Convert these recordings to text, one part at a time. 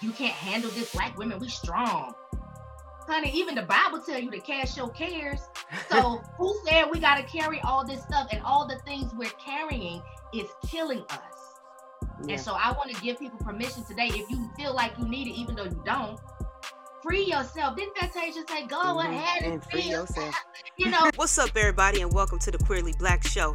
you can't handle this. Black women, we strong. Honey, even the Bible tell you to cast your cares. So who said we gotta carry all this stuff and all the things we're carrying is killing us. Yeah. And so I want to give people permission today. If you feel like you need it, even though you don't, free yourself. Didn't Fantasia say, go mm-hmm. ahead and, and free yourself? yourself. You know. What's up, everybody, and welcome to the Queerly Blax Show.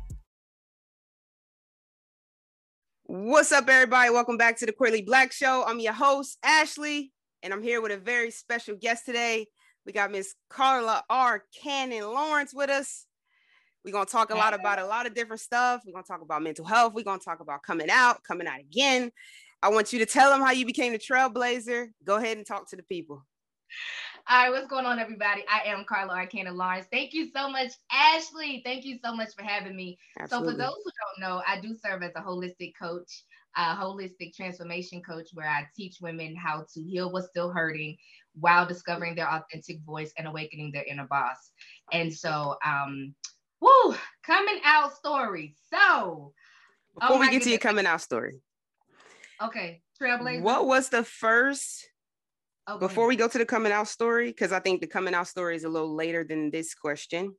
What's up, everybody? Welcome back to the Queerly Blax Show. I'm your host, Ashley, and I'm here with a very special guest today. We got Miss Carla R. Cannon Lawrence with us. We're gonna talk a lot about a lot of different stuff. We're gonna talk about mental health. We're gonna talk about coming out, coming out again. I want you to tell them how you became the trailblazer. Go ahead and talk to the people. All right, what's going on, everybody? I am Carla R. Cannon Lawrence. Thank you so much, Ashley. Thank you so much for having me. Absolutely. So, for those who don't know, I do serve as a holistic coach, a holistic transformation coach, where I teach women how to heal what's still hurting while discovering their authentic voice and awakening their inner boss. And so, um, woo, coming out story. So, before oh we get goodness. to your coming out story, okay, Trailblazer. What was the first Oh, Before we go to the coming out story, because I think the coming out story is a little later than this question.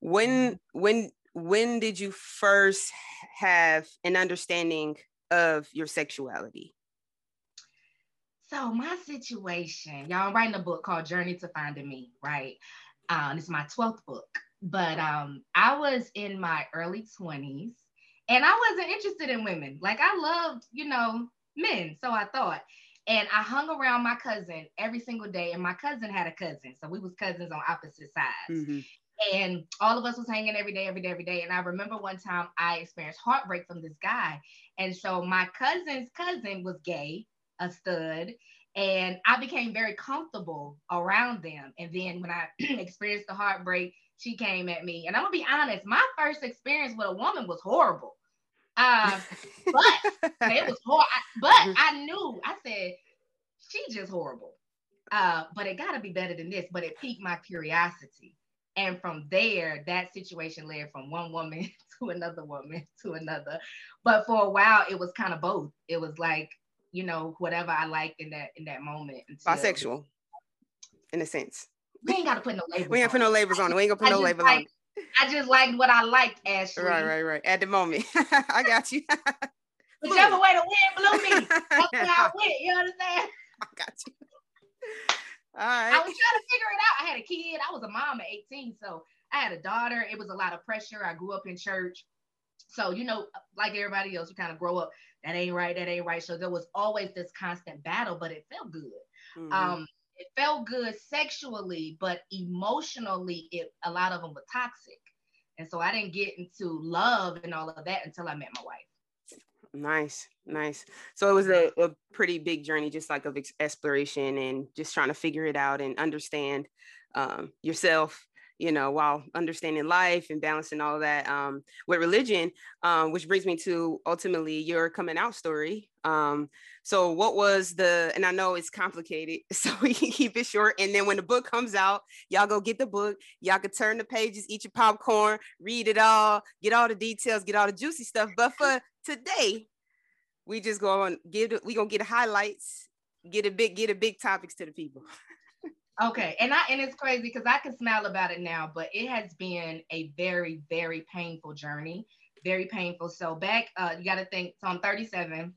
When mm-hmm. when when did you first have an understanding of your sexuality? So my situation, y'all, I'm writing a book called Journey to Finding Me, right? Um, it's my 12th book. But um, I was in my early 20s and I wasn't interested in women. Like I loved, you know, men. So I thought. And I hung around my cousin every single day, and my cousin had a cousin, so we was cousins on opposite sides. Mm-hmm. And all of us was hanging every day, every day, every day. And I remember one time I experienced heartbreak from this guy, and so my cousin's cousin was gay, a stud, and I became very comfortable around them. And then when I experienced the heartbreak, she came at me. And I'm gonna be honest, my first experience with a woman was horrible. Uh, but it was hard. But I knew, I said, she's just horrible. Uh, but it got to be better than this. But it piqued my curiosity. And from there, that situation led from one woman to another woman to another. But for a while, it was kind of both. It was like, you know, whatever I liked in that in that moment. Bisexual, in a sense. We ain't got to put no labels. We ain't put no labels on it. We ain't gonna put I no labels like, on it. I just liked what I liked, Ashley. Right, right, right. At the moment. I got you. Whichever way the wind blew me, that's where I went. You understand? I got you. All right. I was trying to figure it out. I had a kid. I was a mom at 18. So I had a daughter. It was a lot of pressure. I grew up in church. So, you know, like everybody else, you kind of grow up, that ain't right, that ain't right. So there was always this constant battle, but it felt good. Mm-hmm. Um, it felt good sexually, but emotionally, it a lot of them were toxic. And so I didn't get into love and all of that until I met my wife. Nice, nice. So it was a, a pretty big journey, just like of exploration and just trying to figure it out and understand um, yourself you know, while understanding life and balancing all that um, with religion, um, which brings me to ultimately your coming out story. Um, so, what was the, and I know it's complicated, so we can keep it short. And then when the book comes out, y'all go get the book, y'all can turn the pages, eat your popcorn, read it all, get all the details, get all the juicy stuff. But for today, we just go on, give, we gonna get highlights, get a big, get a big topics to the people. Okay, and I and it's crazy because I can smile about it now, but it has been a very very painful journey, very painful. So back, uh, you got to think. So I'm 37.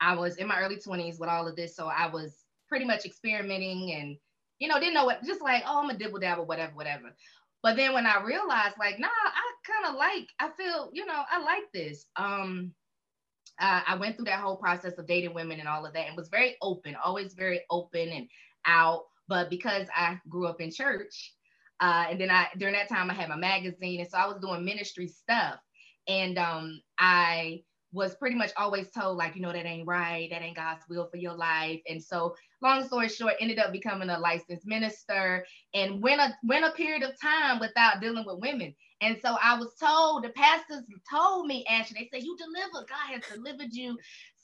I was in my early 20s with all of this, so I was pretty much experimenting and you know didn't know what, just like oh I'm a dibble dabble whatever whatever. But then when I realized like nah, I kind of like I feel you know I like this. Um, uh, I went through that whole process of dating women and all of that and was very open, always very open and out but because I grew up in church, uh, and then I during that time I had my magazine, and so I was doing ministry stuff. And um, I was pretty much always told like you know that ain't right that ain't god's will for your life. And so long story short ended up becoming a licensed minister and went a went a period of time without dealing with women. And so i was told the pastors told me actually they said you delivered god has delivered you.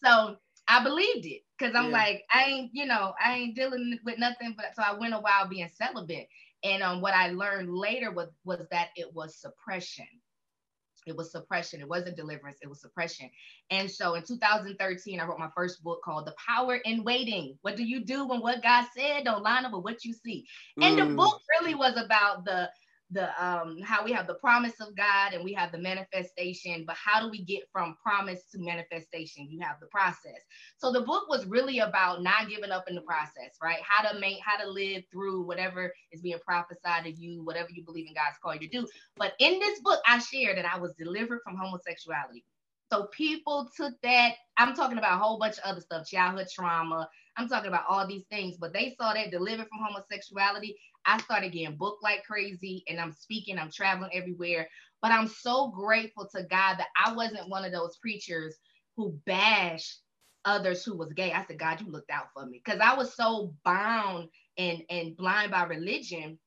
So I believed it because I'm yeah. like, I ain't, you know, I ain't dealing with nothing. But so I went a while being celibate. And um, what I learned later was was that it was suppression. It was suppression. It wasn't deliverance. It was suppression. And so in 2013, I wrote my first book called The Power in Waiting. What do you do when what God said don't line up with what you see? And mm. the book really was about the the um how we have the promise of God and we have the manifestation, but how do we get from promise to manifestation? You have the process. So the book was really about not giving up in the process, right? How to make how to live through whatever is being prophesied to you, whatever you believe in God's call you to do. But in this book, I shared that I was delivered from homosexuality. So people took that. I'm talking about a whole bunch of other stuff, childhood trauma. I'm talking about all these things, but they saw that delivered from homosexuality I started getting booked like crazy and I'm speaking, I'm traveling everywhere. But I'm so grateful to God that I wasn't one of those preachers who bashed others who was gay. I said, God, you looked out for me. Because I was so bound and, and blind by religion.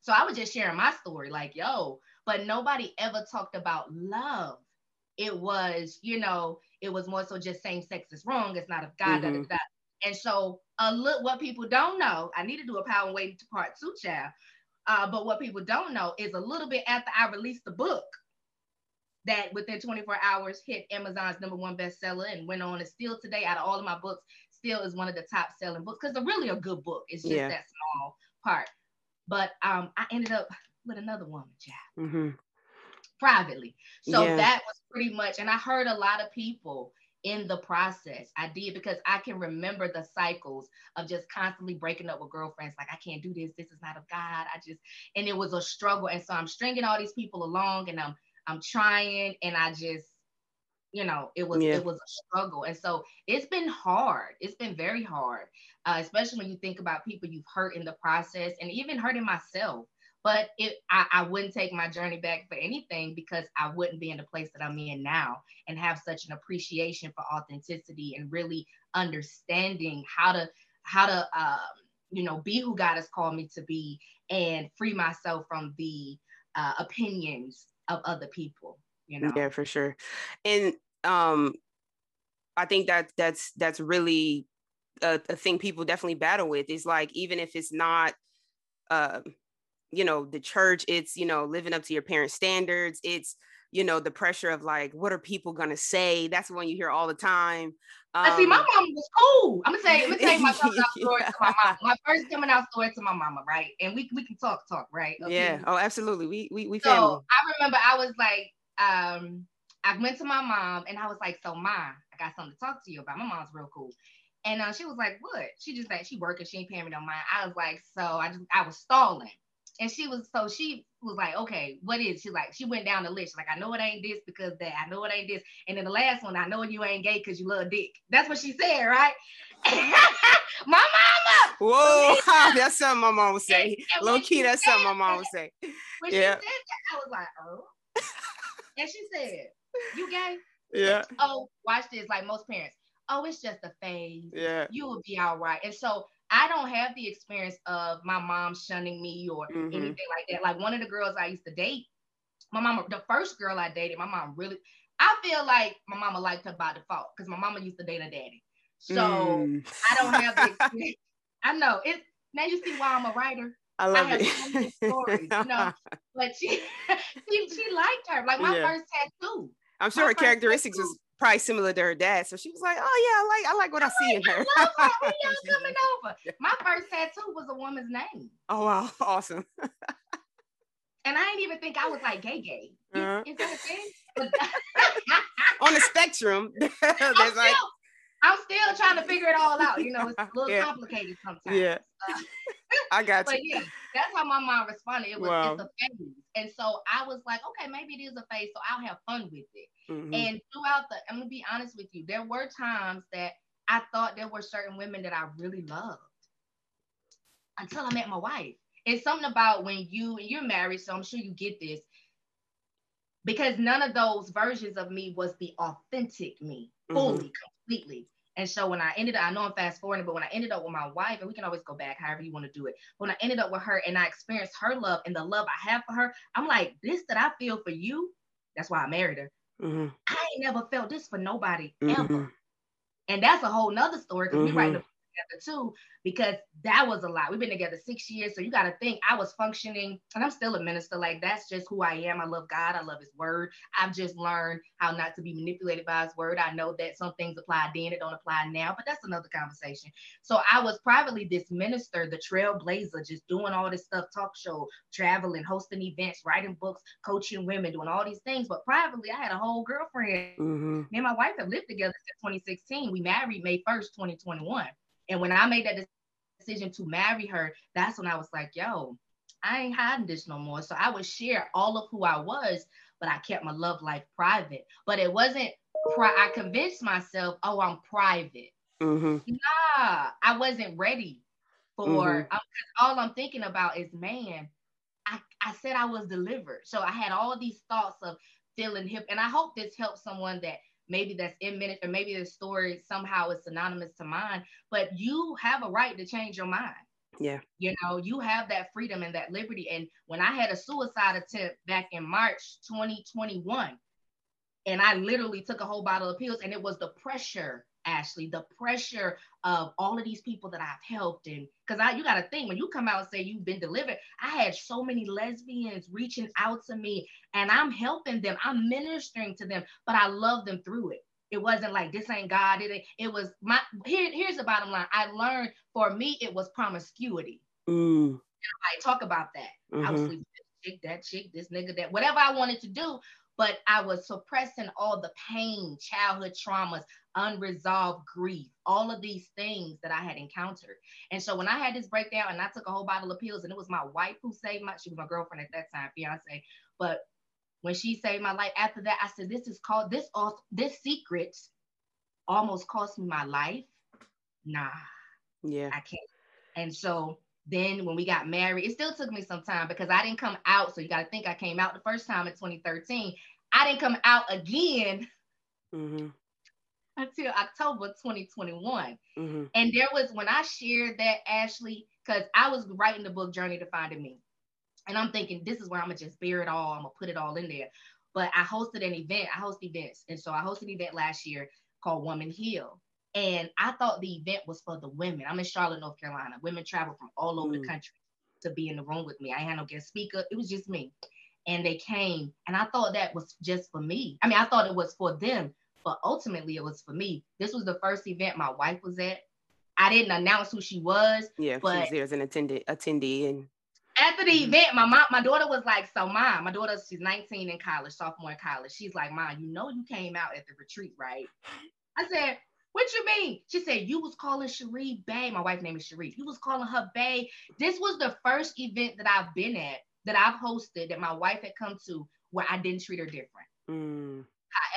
So I was just sharing my story, like, yo, but nobody ever talked about love. It was, you know, it was more so just same sex is wrong. It's not of God. Mm-hmm. Da, da, da. And so a look what people don't know. I need to do a power and waiting to part two, child. Uh, but what people don't know is a little bit after I released the book, that within 24 hours hit Amazon's number one bestseller and went on and still today, out of all of my books, still is one of the top selling books because they're really a good book. It's just yeah. that small part. But um, I ended up with another woman, child, mm-hmm. privately. So yeah. that was pretty much, and I heard a lot of people in the process. I did because I can remember the cycles of just constantly breaking up with girlfriends. Like, I can't do this. This is not of God. I just, and it was a struggle. And so I'm stringing all these people along and I'm, I'm trying and I just, you know, it was, yeah. it was a struggle. And so it's been hard. It's been very hard, uh, especially when you think about people you've hurt in the process and even hurting myself but it I, I wouldn't take my journey back for anything because I wouldn't be in the place that I'm in now and have such an appreciation for authenticity and really understanding how to how to um, you know be who God has called me to be and free myself from the uh, opinions of other people. You know. Yeah, for sure. And um, I think that that's that's really a, a thing people definitely battle with. Is like even if it's not. Uh, you know the church it's you know living up to your parents standards it's you know the pressure of like what are people gonna say that's one you hear all the time um, I see my um mom was cool. I'm gonna say, I'm gonna tell you my coming out story to my mom. My first coming out story to my mama, right? And we we can talk, talk, right? Okay. Yeah. Oh, absolutely. We we we. So family. I remember I was like, um, I went to my mom and I was like, so mom, I got something to talk to you about. My mom's real cool. And uh, she was like, what? She just like she working, she ain't paying me no mind. I was like, so I just I was stalling. And she was so she was like, okay, what is? She like she went down the list. Like I know it ain't this because that. I know it ain't this. And then the last one, I know you ain't gay because you love dick. That's what she said, right? my mama. Whoa, that's something my mom would say. And, Low key, that's something my mom would say. When yeah. she said that, I was like, oh. and she said, "You gay?" Yeah. Oh, watch this. Like most parents, oh, it's just a phase. Yeah. You will be all right. And so I don't have the experience of my mom shunning me or mm-hmm. anything like that. Like one of the girls I used to date, my mama, the first girl I dated, my mom really, I feel like my mama liked her by default because my mama used to date her daddy. So mm. I don't have the experience. I know it. Now you see why I'm a writer. I love I have it. stories, you know. But she, she, she liked her. Like my yeah. first tattoo. I'm sure her characteristics tattoo. was probably similar to her dad. So she was like, "Oh yeah, I like I like what I, I see in her." I love her. Y'all coming over. My first tattoo was a woman's name. Oh wow, awesome. and I didn't even think I was like gay gay. Uh-huh. Is, that a thing? On the spectrum, there's I'm like. Still, I'm still trying to figure it all out. You know, it's a little yeah. complicated sometimes. Yeah. I got you. But yeah, that's how my mom responded. It was wow. it's a phase. And so I was like, okay, maybe it is a phase, so I'll have fun with it. Mm-hmm. And throughout the, I'm gonna be honest with you, there were times that I thought there were certain women that I really loved until I met my wife. It's something about when you and you're married, so I'm sure you get this. because none of those versions of me was the authentic me fully, mm-hmm. Completely. And so when I ended up, I know I'm fast forwarding, but when I ended up with my wife, and we can always go back however you want to do it. When I ended up with her and I experienced her love and the love I have for her, I'm like, this that I feel for you, that's why I married her. Mm-hmm. I ain't never felt this for nobody mm-hmm. ever. And that's a whole nother story because we write together too, because that was a lot. We've been together six years. So you got to think I was functioning, and I'm still a minister. Like that's just who I am. I love God. I love his word. I've just learned how not to be manipulated by his word. I know that some things apply then, it don't apply now, but that's another conversation. So I was privately this minister, the trailblazer, just doing all this stuff, talk show, traveling, hosting events, writing books, coaching women, doing all these things. But privately, I had a whole girlfriend. Mm-hmm. Me and my wife have lived together since 2016. We married May 1st, 2021. And when I made that decision to marry her, that's when I was like, yo, I ain't hiding this no more. So I would share all of who I was, but I kept my love life private. But it wasn't, pri- I convinced myself, oh, I'm private. Mm-hmm. Nah, I wasn't ready for, mm-hmm. all I'm thinking about is, man, I, I said I was delivered. So I had all these thoughts of feeling hip. And I hope this helps someone that maybe that's in minute or maybe the story somehow is synonymous to mine but you have a right to change your mind. Yeah. You know you have that freedom and that liberty. And when i had a suicide attempt back in march 2021 and i literally took a whole bottle of pills and it was the pressure Ashley, the pressure of all of these people that I've helped. And because I you gotta think when you come out and say you've been delivered, I had so many lesbians reaching out to me and I'm helping them, I'm ministering to them, but I love them through it. It wasn't like this ain't God. It, it was my here, here's the bottom line. I learned for me it was promiscuity. Mm. I talk about that. Mm-hmm. I was sleeping this chick, that chick, this nigga, that whatever I wanted to do but I was suppressing all the pain, childhood traumas, unresolved grief, all of these things that I had encountered. And so when I had this breakdown and I took a whole bottle of pills, and it was my wife who saved my, she was my girlfriend at that time, fiance. But when she saved my life, after that, I said, this is called this all this secret almost cost me my life. Nah. Yeah. I can't. And so then when we got married, it still took me some time because I didn't come out. So you got to think I came out the first time in 2013. I didn't come out again mm-hmm. Until October 2021. Mm-hmm. And there was when I shared that, Ashley, because I was writing the book Journey to Finding Me. And I'm thinking, this is where I'm gonna just bear it all. I'm gonna put it all in there. But I hosted an event. I host events. And so I hosted an event last year called Woman Heal. And I thought the event was for the women. I'm in Charlotte, North Carolina. Women travel from all over mm. the country to be in the room with me. I had no guest speaker. It was just me. And they came, and I thought that was just for me. I mean, I thought it was for them, but ultimately it was for me. This was the first event my wife was at. I didn't announce who she was. Yeah, but she was there as an attendant, attendee, and after the mm-hmm. event, my mom, my daughter was like, "So, mom, my daughter, she's 19 in college, sophomore in college. She's like, mom, you know, you came out at the retreat, right?" I said, what you mean? She said, You was calling Cherie Bay. My wife's name is Cherie. You was calling her Bay. This was the first event that I've been at, that I've hosted, that my wife had come to where I didn't treat her different. Mm.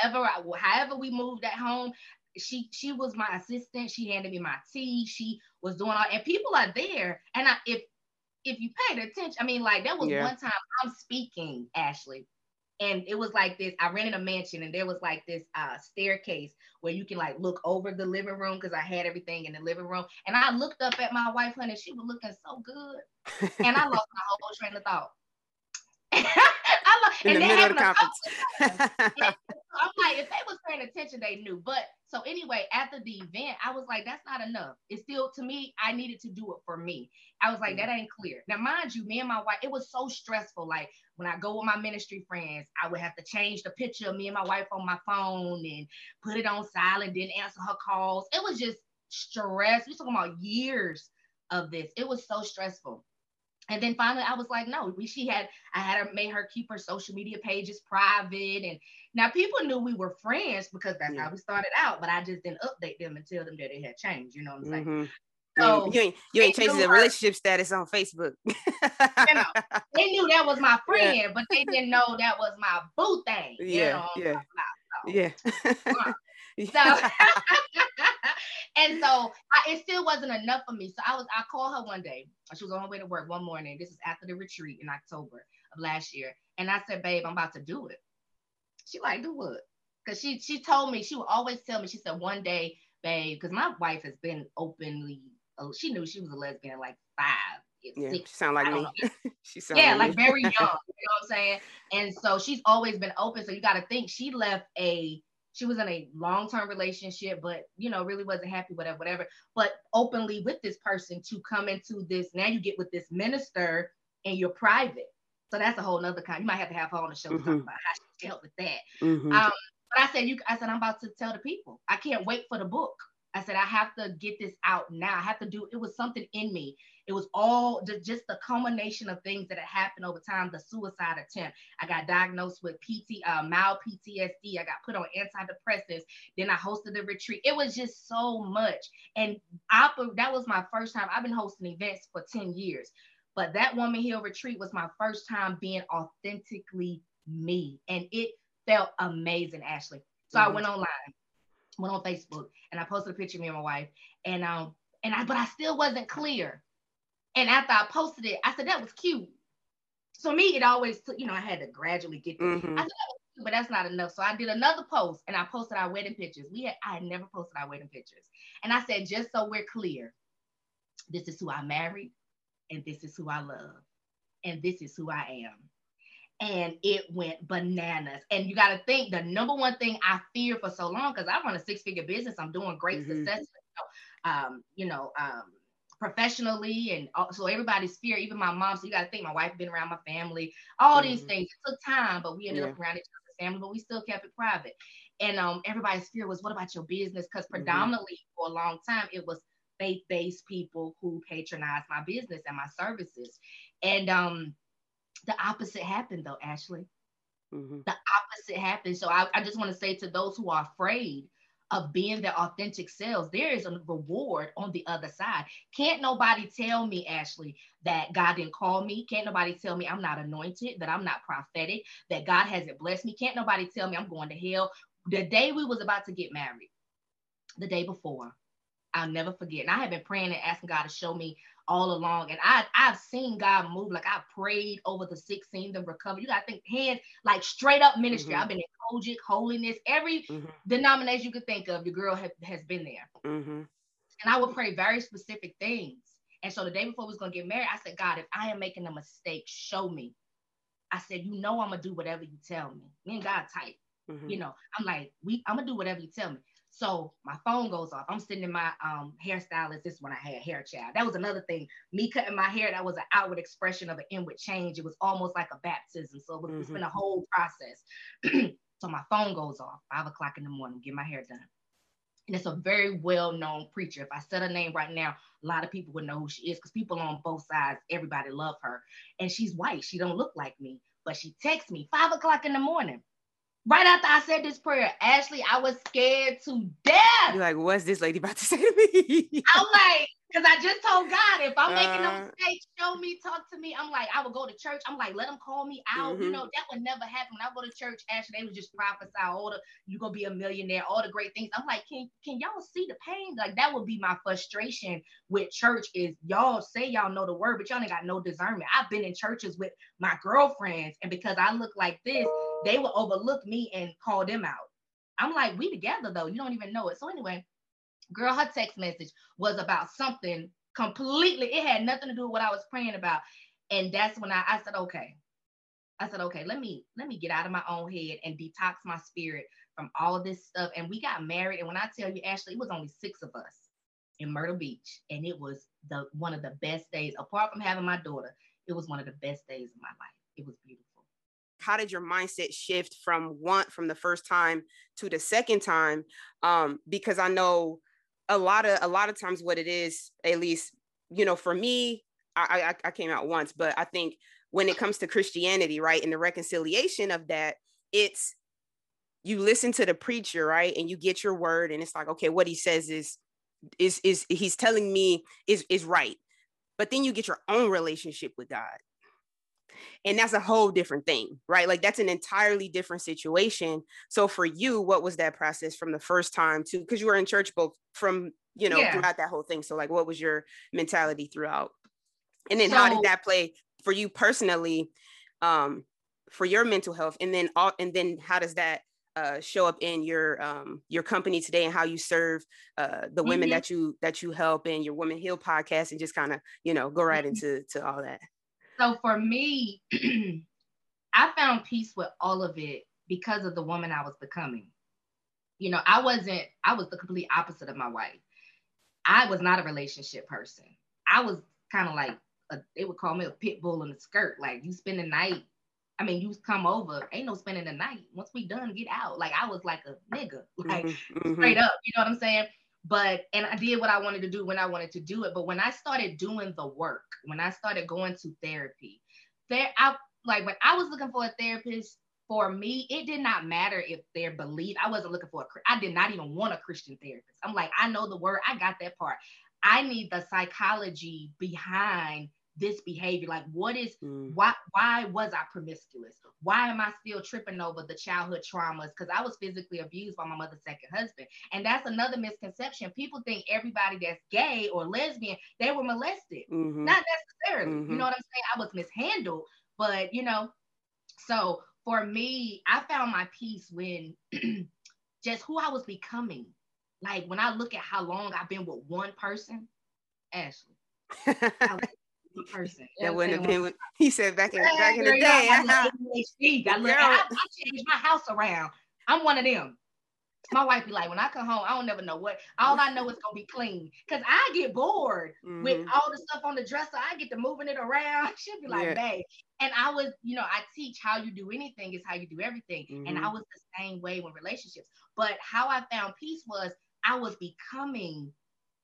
However, I, however we moved at home, she she was my assistant. She handed me my tea. She was doing all, and people are there. And I, if if you paid attention, I mean, like that was yeah. one time I'm speaking, Ashley, and it was like this i rented a mansion and there was like this uh, staircase where you can like look over the living room because i had everything in the living room and i looked up at my wife honey she was looking so good and i lost my whole train of thought I lost, in the middle of the conference I'm like, if they was paying attention, they knew. But so anyway, after the event, I was like, that's not enough. It's still to me, I needed to do it for me. I was like, that ain't clear. Now, mind you, me and my wife, it was so stressful. Like when I go with my ministry friends, I would have to change the picture of me and my wife on my phone and put it on silent, didn't answer her calls. It was just stress. We're talking about years of this. It was so stressful. And then finally, I was like, no, we, she had, I had her made her keep her social media pages private. And now people knew we were friends because that's yeah. how we started out, but I just didn't update them and tell them that it had changed. You know what I'm saying? Mm-hmm. So you ain't you ain't changing the relationship status on Facebook. you know, they knew that was my friend, yeah. but they didn't know that was my boo thing. Yeah, you know, yeah, so. yeah. so and so I, it still wasn't enough for me. So I was I called her one day. She was on her way to work one morning. This is after the retreat in October of last year. And I said, babe, I'm about to do it. She like, do what? Because she she told me, she would always tell me, she said, one day, babe, because my wife has been openly, uh, she knew she was a lesbian like five. Yeah, six, she sound like me. she sound yeah, like, like very young. You know what I'm saying? And so she's always been open. So you got to think she left a she was in a long-term relationship, but you know, really wasn't happy, whatever, whatever. But openly with this person to come into this, now you get with this minister and you're private. So that's a whole nother kind. You might have to have her on the show mm-hmm. to talk about how she dealt with that. Mm-hmm. Um, but I said, you I said, I'm about to tell the people. I can't wait for the book. I said, I have to get this out now. I have to do it was something in me. It was all just the culmination of things that had happened over time. The suicide attempt. I got diagnosed with PT, uh, mild PTSD. I got put on antidepressants. Then I hosted the retreat. It was just so much. And I, that was my first time. I've been hosting events for 10 years. But that Woman Heal retreat was my first time being authentically me. And it felt amazing, Ashley. So mm-hmm. I went online, went on Facebook, and I posted a picture of me and my wife. And um, and I but I still wasn't clear. And after I posted it, I said that was cute. So me, it always took, you know, I had to gradually get there. Mm-hmm. I said that was cute, but that's not enough. So I did another post and I posted our wedding pictures. We had I had never posted our wedding pictures. And I said, just so we're clear, this is who I married, and this is who I love, and this is who I am and it went bananas. And you got to think the number one thing I feared for so long because I run a six figure business, I'm doing great mm-hmm. success, you know, um, you know um, professionally, and so everybody's fear, even my mom. So you got to think my wife been around my family, all mm-hmm. these things. It took time, but we ended yeah. up around each other's family, but we still kept it private. And um, everybody's fear was, what about your business? Because mm-hmm. predominantly mm-hmm. for a long time, it was faith-based people who patronized my business and my services. And um, the opposite happened though, Ashley. Mm-hmm. The opposite happened. So I, I just want to say to those who are afraid of being their authentic selves, there is a reward on the other side. Can't nobody tell me, Ashley, that God didn't call me. Can't nobody tell me I'm not anointed, that I'm not prophetic, that God hasn't blessed me. Can't nobody tell me I'm going to hell. The day we was about to get married, the day before, I'll never forget. And I have been praying and asking God to show me all along. And I I've seen God move. Like I prayed over the sick, seen them recover. You gotta think hand like straight up ministry. Mm-hmm. I've been in COGIC, holiness, every mm-hmm. denomination you could think of, your girl have, has been there. Mm-hmm. And I would pray very specific things. And so the day before we was gonna get married, I said, God, if I am making a mistake, show me. I said, you know I'm gonna do whatever you tell me. Me and God tight. Mm-hmm. You know, I'm like, we I'm gonna do whatever you tell me. So my phone goes off. I'm sitting in my um, hairstylist. This when I had hair child. That was another thing. Me cutting my hair, that was an outward expression of an inward change. It was almost like a baptism. So mm-hmm. it's been a whole process. so my phone goes off, five o'clock in the morning, get my hair done. And it's a very well-known preacher. If I said her name right now, a lot of people would know who she is because people on both sides, everybody love her. And she's white. She don't look like me, but she texts me five o'clock in the morning right after I said this prayer, Ashley, I was scared to death. You're like, what's this lady about to say to me? I'm like, because I just told God, if I'm making a uh. mistake, show me, talk to me. I'm like, I would go to church. I'm like, let them call me out. Mm-hmm. You know, that would never happen. When I go to church, Ashley, they would just prophesy all the you're gonna be a millionaire, all the great things. I'm like, can can y'all see the pain? Like that would be my frustration with church. Is y'all say y'all know the word, but y'all ain't got no discernment. I've been in churches with my girlfriends, and because I look like this, they will overlook me and call them out. I'm like, we together though. You don't even know it. So anyway, girl, her text message was about something completely. It had nothing to do with what I was praying about. And that's when I, I said, okay. I said, okay, let me let me get out of my own head and detox my spirit from all this stuff. And we got married. And when I tell you, Ashley, it was only six of us in Myrtle Beach, and it was the one of the best days. Apart from having my daughter, it was one of the best days of my life. It was beautiful how did your mindset shift from one from the first time to the second time um because i know a lot of a lot of times what it is at least you know for me I, I i came out once but i think when it comes to christianity right and the reconciliation of that it's you listen to the preacher right and you get your word and it's like okay what he says is is is he's telling me is is right. But then you get your own relationship with god and that's a whole different thing right like that's an entirely different situation so for you what was that process from the first time to because you were in church both from you know yeah. throughout that whole thing so like what was your mentality throughout and then so, how did that play for you personally um for your mental health and then all and then how does that uh, show up in your um, your company today and how you serve uh, the women mm-hmm. that you that you help in your women heal podcast and just kind of you know go right mm-hmm. into to all that so for me i found peace with all of it because of the woman i was becoming you know i wasn't i was the complete opposite of my wife i was not a relationship person i was kind of like a, they would call me a pit bull in a skirt like you spend the night I mean, you come over, ain't no spending the night. Once we done, get out. Like I was like a nigga, like mm-hmm. straight up. You know what I'm saying? But and I did what I wanted to do when I wanted to do it. But when I started doing the work, when I started going to therapy, there I like when I was looking for a therapist. For me, it did not matter if their belief. I wasn't looking for a. I did not even want a Christian therapist. I'm like, I know the word. I got that part. I need the psychology behind this behavior? Like what is mm. why why was i promiscuous? Why am i still tripping over the childhood traumas? Because i was physically abused by my mother's second husband. And that's another misconception. People think everybody that's gay or lesbian they were molested. Mm-hmm. not necessarily. Mm-hmm. you know what i'm saying? I was mishandled but you know so for me i found my peace when just who i was becoming. Like when i look at how long i've been with one person ashley person. That wouldn't have been. he said back in back in the day. I, I, I, I changed my house around. I'm one of them. My wife be like, when I come home, I don't never know what. All I know is gonna be clean, cause I get bored mm-hmm. with all the stuff on the dresser. I get to moving it around. She'll be like, yeah. babe. And I was, you know, I teach how you do anything is how you do everything. Mm-hmm. And I was the same way with relationships. But how I found peace was I was becoming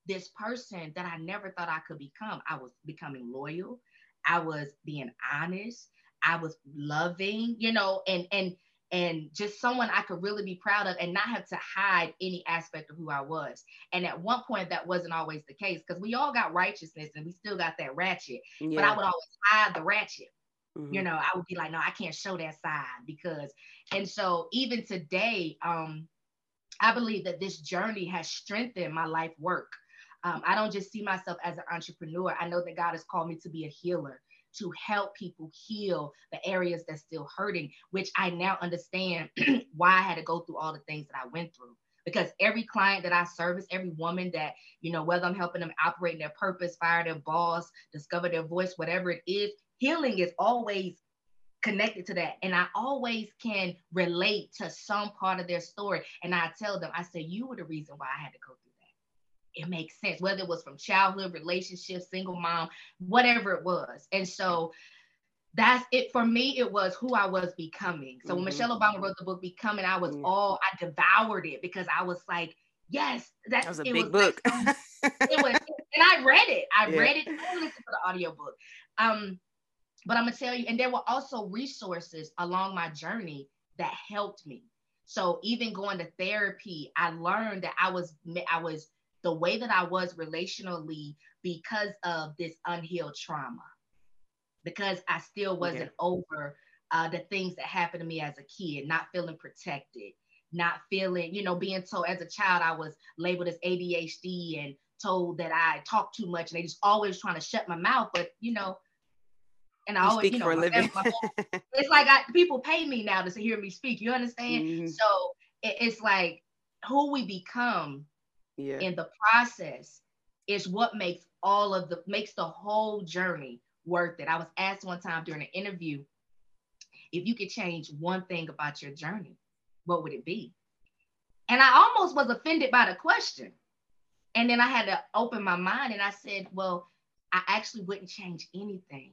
this person that I never thought I could become. I was becoming loyal. I was being honest. I was loving, you know, and and and just someone I could really be proud of and not have to hide any aspect of who I was. And at one point that wasn't always the case because we all got righteousness and we still got that ratchet. Yeah. But I would always hide the ratchet. Mm-hmm. You know, I would be like, no, I can't show that side because and so even today, um, I believe that this journey has strengthened my life work um, I don't just see myself as an entrepreneur. I know that God has called me to be a healer, to help people heal the areas that's still hurting, which I now understand why I had to go through all the things that I went through. Because every client that I service, every woman that, you know, whether I'm helping them operate in their purpose, fire their boss, discover their voice, whatever it is, healing is always connected to that. And I always can relate to some part of their story. And I tell them, I say, you were the reason why I had to go through it makes sense, whether it was from childhood, relationships, single mom, whatever it was. And so that's it for me. It was who I was becoming. So mm-hmm. when Michelle Obama wrote the book Becoming, I was mm-hmm. all I devoured it because I was like, yes, that was a big was book. Like, it was, and I read it. I yeah. read it. I listened to the audiobook. Um, but I'm gonna tell you, and there were also resources along my journey that helped me. So even going to therapy, I learned that I was I was the way that I was relationally because of this unhealed trauma, because I still wasn't yeah. over uh, the things that happened to me as a kid, not feeling protected, not feeling, you know, being told as a child I was labeled as ADHD and told that I talk too much, and they just always trying to shut my mouth. But you know, and I you always, you know, it's like I, people pay me now to hear me speak. You understand? Mm-hmm. So it, it's like who we become yeah. in the process is what makes all of the makes the whole journey worth it. I was asked one time during an interview if you could change one thing about your journey, what would it be? And I almost was offended by the question. And then I had to open my mind and I said, well, I actually wouldn't change anything.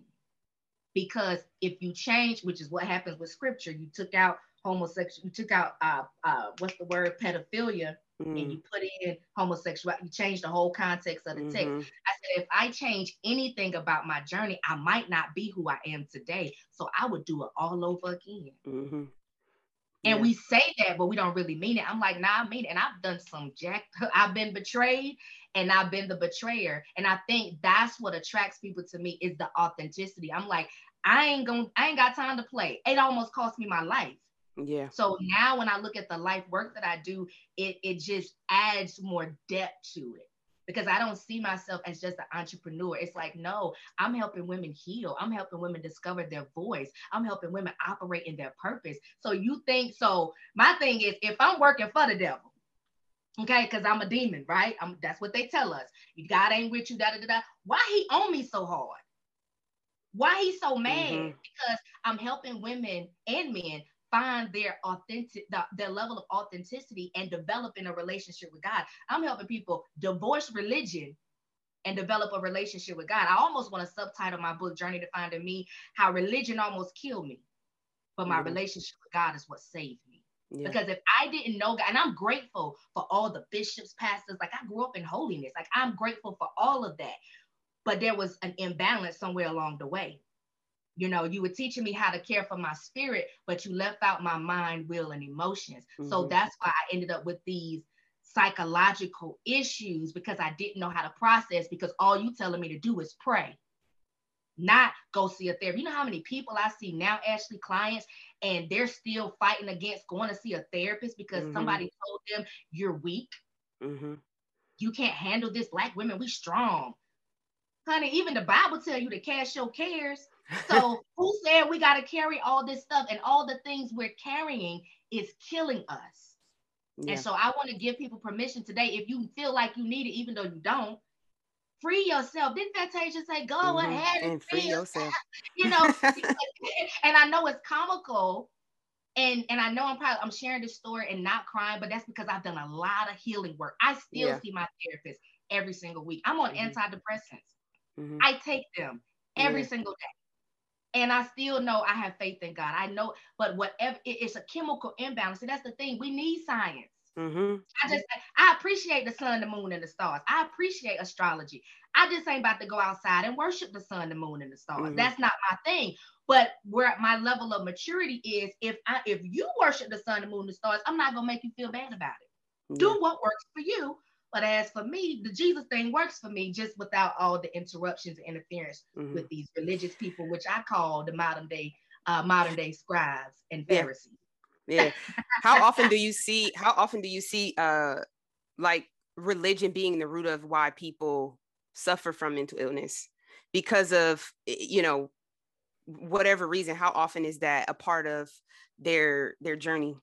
Because if you change, which is what happens with scripture, you took out homosexual, you took out uh, uh, what's the word, pedophilia, mm. and you put in homosexuality, you change the whole context of the mm-hmm. text. I said, if I change anything about my journey, I might not be who I am today. So I would do it all over again. Mm-hmm. And yeah. we say that, but we don't really mean it. I'm like, nah, I mean it. And I've done some jack. I've been betrayed and I've been the betrayer. And I think that's what attracts people to me is the authenticity. I'm like, I ain't gonna, I ain't got time to play. It almost cost me my life. Yeah. So now when I look at the life work that I do, it it just adds more depth to it because I don't see myself as just an entrepreneur. It's like, no, I'm helping women heal. I'm helping women discover their voice. I'm helping women operate in their purpose. So you think so? My thing is, if I'm working for the devil, okay, because I'm a demon, right? I'm, that's what they tell us. God ain't with you, da da da. Da. Why he on me so hard? Why he so mad? Mm-hmm. Because I'm helping women and men find their authentic the, their level of authenticity and developing a relationship with God. I'm helping people divorce religion and develop a relationship with God. I almost want to subtitle my book Journey to Finding Me how religion almost killed me, but my mm-hmm. relationship with God is what saved me. Yeah. Because if I didn't know God, and I'm grateful for all the bishops, pastors, like I grew up in holiness, like I'm grateful for all of that. But there was an imbalance somewhere along the way. You know, you were teaching me how to care for my spirit, but you left out my mind, will, and emotions. Mm-hmm. So that's why I ended up with these psychological issues because I didn't know how to process because all you telling me to do is pray, not go see a therapist. You know how many people I see now, Ashley, clients, and they're still fighting against going to see a therapist because mm-hmm. somebody told them you're weak. Mm-hmm. You can't handle this. Black women, we strong. Honey, even the Bible tell you to cast your cares. So who said we got to carry all this stuff and all the things we're carrying is killing us? Yeah. And so I want to give people permission today. If you feel like you need it, even though you don't, free yourself. Didn't Fantasia say, go mm-hmm. ahead and, and free yourself? you know, and I know it's comical. And, and I know I'm probably I'm sharing this story and not crying, but that's because I've done a lot of healing work. I still yeah. see my therapist every single week. I'm on mm-hmm. antidepressants. Mm-hmm. I take them every yeah. single day and I still know I have faith in God. I know, but whatever it's a chemical imbalance. And that's the thing. We need science. Mm-hmm. I just I appreciate the sun, the moon, and the stars. I appreciate astrology. I just ain't about to go outside and worship the sun, the moon, and the stars. Mm-hmm. That's not my thing. But where my level of maturity is, if I if you worship the sun, the moon, and the stars, I'm not gonna make you feel bad about it. Do what works for you. But as for me, the Jesus thing works for me just without all the interruptions and interference mm-hmm. with these religious people, which I call the modern day uh, modern day scribes and Pharisees. Yeah. yeah. how often do you see? How often do you see uh like religion being the root of why people suffer from mental illness because of you know whatever reason? How often is that a part of their their journey?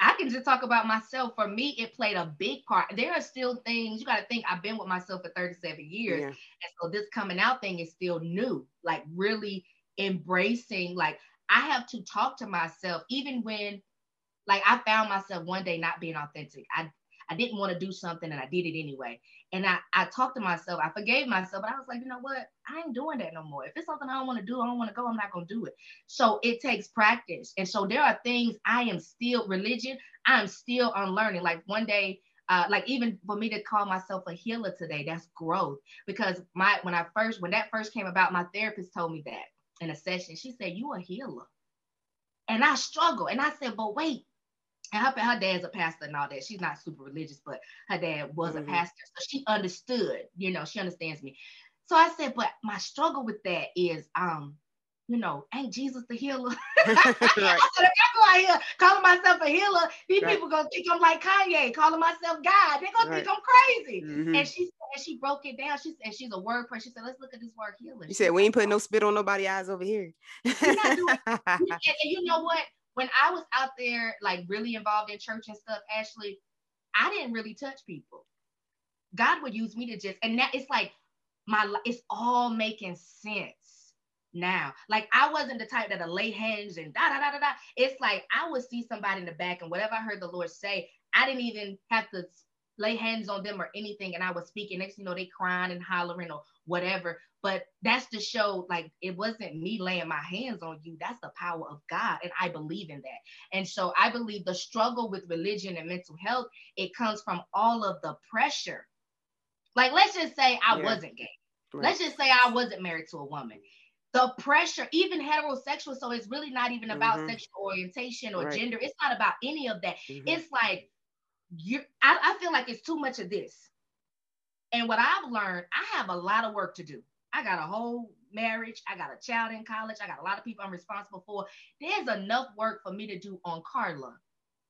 I can just talk about myself. For me, it played a big part. There are still things you got to think. I've been with myself for 37 years, yeah. and so this coming out thing is still new. Like really embracing. Like I have to talk to myself, even when, like I found myself one day not being authentic. I I didn't want to do something and I did it anyway. And I, I talked to myself, I forgave myself, but I was like, you know what? I ain't doing that no more. If it's something I don't want to do, I don't want to go, I'm not going to do it. So it takes practice. And so there are things I am still, religion, I'm still unlearning. Like one day, uh, like even for me to call myself a healer today, that's growth. Because my when I first when that first came about, my therapist told me that in a session. She said, "You a healer," and I struggle. And I said, "But wait, and her, her dad's a pastor and all that. She's not super religious, but her dad was mm-hmm. a pastor. So she understood, you know, she understands me. So I said, but my struggle with that is, um, you know, ain't Jesus the healer? right. I said, if I go out here calling myself a healer, these right. people gonna think I'm like Kanye, calling myself God. They're gonna right. think I'm crazy. Mm-hmm. And she said, she broke it down. She said, she's a word person. She said, let's look at this word healer. You said, we ain't putting no spit on nobody's eyes over here. and, and you know what? When I was out there, like really involved in church and stuff, Ashley, I didn't really touch people. God would use me to just, and that it's like my, it's all making sense now. Like I wasn't the type that lay hands and da da da da da. It's like I would see somebody in the back, and whatever I heard the Lord say, I didn't even have to lay hands on them or anything, and I was speaking. Next, you know, they crying and hollering or whatever. But that's to show like it wasn't me laying my hands on you. That's the power of God. And I believe in that. And so I believe the struggle with religion and mental health, it comes from all of the pressure. Like, let's just say I yeah. wasn't gay. Right. Let's just say I wasn't married to a woman. The pressure, even heterosexual, so it's really not even about mm-hmm. sexual orientation or right. gender. It's not about any of that. Mm-hmm. It's like you I, I feel like it's too much of this. And what I've learned, I have a lot of work to do. I got a whole marriage. I got a child in college. I got a lot of people I'm responsible for. There's enough work for me to do on Carla.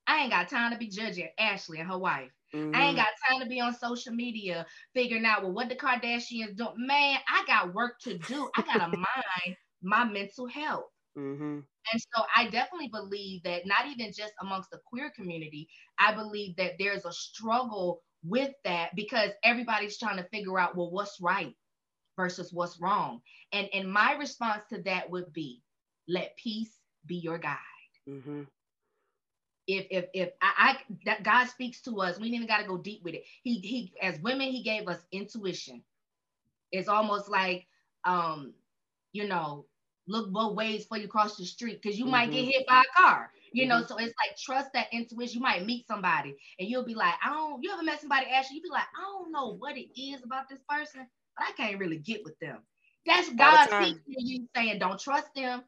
I ain't got time to be judging Ashley and her wife. Mm-hmm. I ain't got time to be on social media figuring out well what the Kardashians do. Man, I got work to do. I gotta mind my mental health. Mm-hmm. And so I definitely believe that not even just amongst the queer community, I believe that there's a struggle with that because everybody's trying to figure out well what's right versus what's wrong. And and my response to that would be let peace be your guide. Mm-hmm. If if if I, I that God speaks to us, we even got to go deep with it. He he as women, he gave us intuition. It's almost like um, you know, look both ways for you cross the street because you mm-hmm. might get mm-hmm. hit by a car. You mm-hmm. know, so it's like trust that intuition. You might meet somebody and you'll be like, I don't. You ever met somebody ask You you be like, I don't know what it is about this person, but I can't really get with them. That's God speaking to you saying, don't trust them.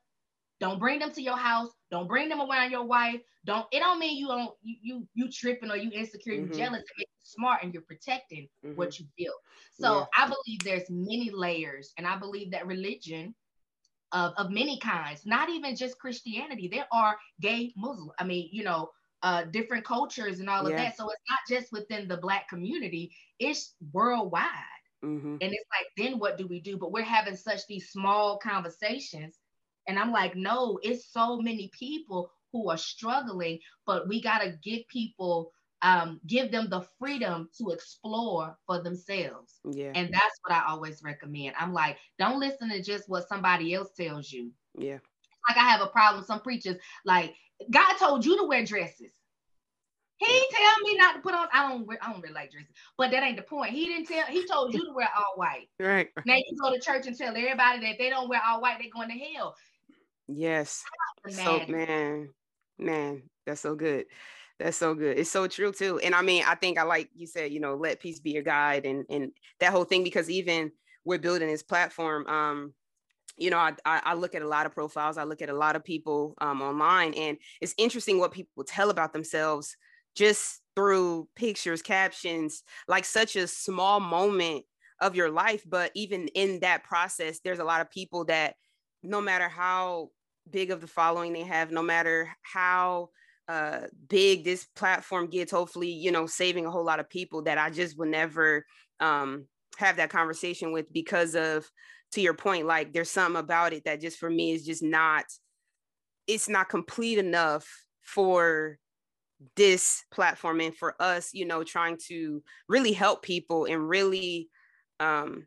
Don't bring them to your house. Don't bring them around your wife. Don't. It don't mean you don't you you, you tripping or you insecure. Mm-hmm. You jealous. It makes you smart and you're protecting mm-hmm. what you feel. So yeah. I believe there's many layers, and I believe that religion of, of many kinds, not even just Christianity. There are gay Muslim, I mean, you know, uh, different cultures and all of yeah. that. So it's not just within the black community, it's worldwide. Mm-hmm. And it's like, then what do we do? But we're having such these small conversations. And I'm like, no, it's so many people who are struggling, but we got to give people um, give them the freedom to explore for themselves. Yeah. And that's what I always recommend. I'm like, don't listen to just what somebody else tells you. Yeah. Like I have a problem. Some preachers, like, God told you to wear dresses. He yeah. tell me not to put on. I don't. Wear, I don't really like dresses, but that ain't the point. He didn't tell. He told you to wear all white. Right. Now you go to church and tell everybody that they don't wear all white, they're going to hell. Yes. So man, man, that's so good. That's so good. It's so true too. And I mean, I think I like you said, you know, let peace be your guide and and that whole thing because even we're building this platform. Um, you know, I, I look at a lot of profiles. I look at a lot of people um, online, and it's interesting what people tell about themselves just through pictures, captions, like such a small moment of your life. But even in that process, there's a lot of people that no matter how big of the following they have, no matter how uh, big this platform gets, hopefully, you know, saving a whole lot of people that I just would never um, have that conversation with because of, to your point, like there's something about it that just for me is just not, it's not complete enough for this platform and for us, you know, trying to really help people and really um,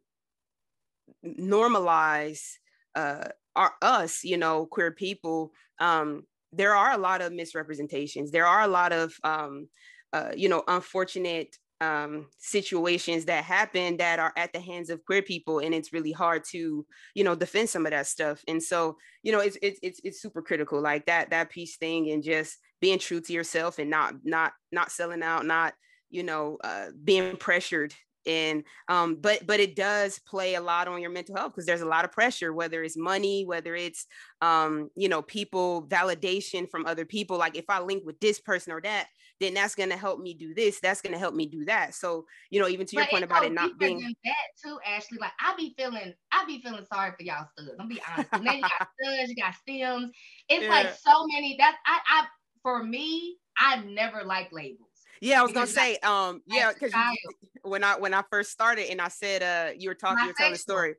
normalize uh, our us, you know, queer people um, there are a lot of misrepresentations. There are a lot of, um, uh, you know, unfortunate um, situations that happen that are at the hands of queer people, and it's really hard to, you know, defend some of that stuff. And so, you know, it's it's it's, it's super critical, like that that peace thing, and just being true to yourself and not not not selling out, not you know, uh, being pressured and um but but it does play a lot on your mental health because there's a lot of pressure whether it's money whether it's um you know people validation from other people like if i link with this person or that then that's going to help me do this that's going to help me do that so you know even to your point about it not being that too ashley like i be feeling i be feeling sorry for y'all studs i'm be honest and then you got studs you got stems it's yeah. like so many that's i i for me i've never liked labels yeah, I was gonna say, um, yeah, because when I when I first started and I said, uh, you were talking, you were telling a story,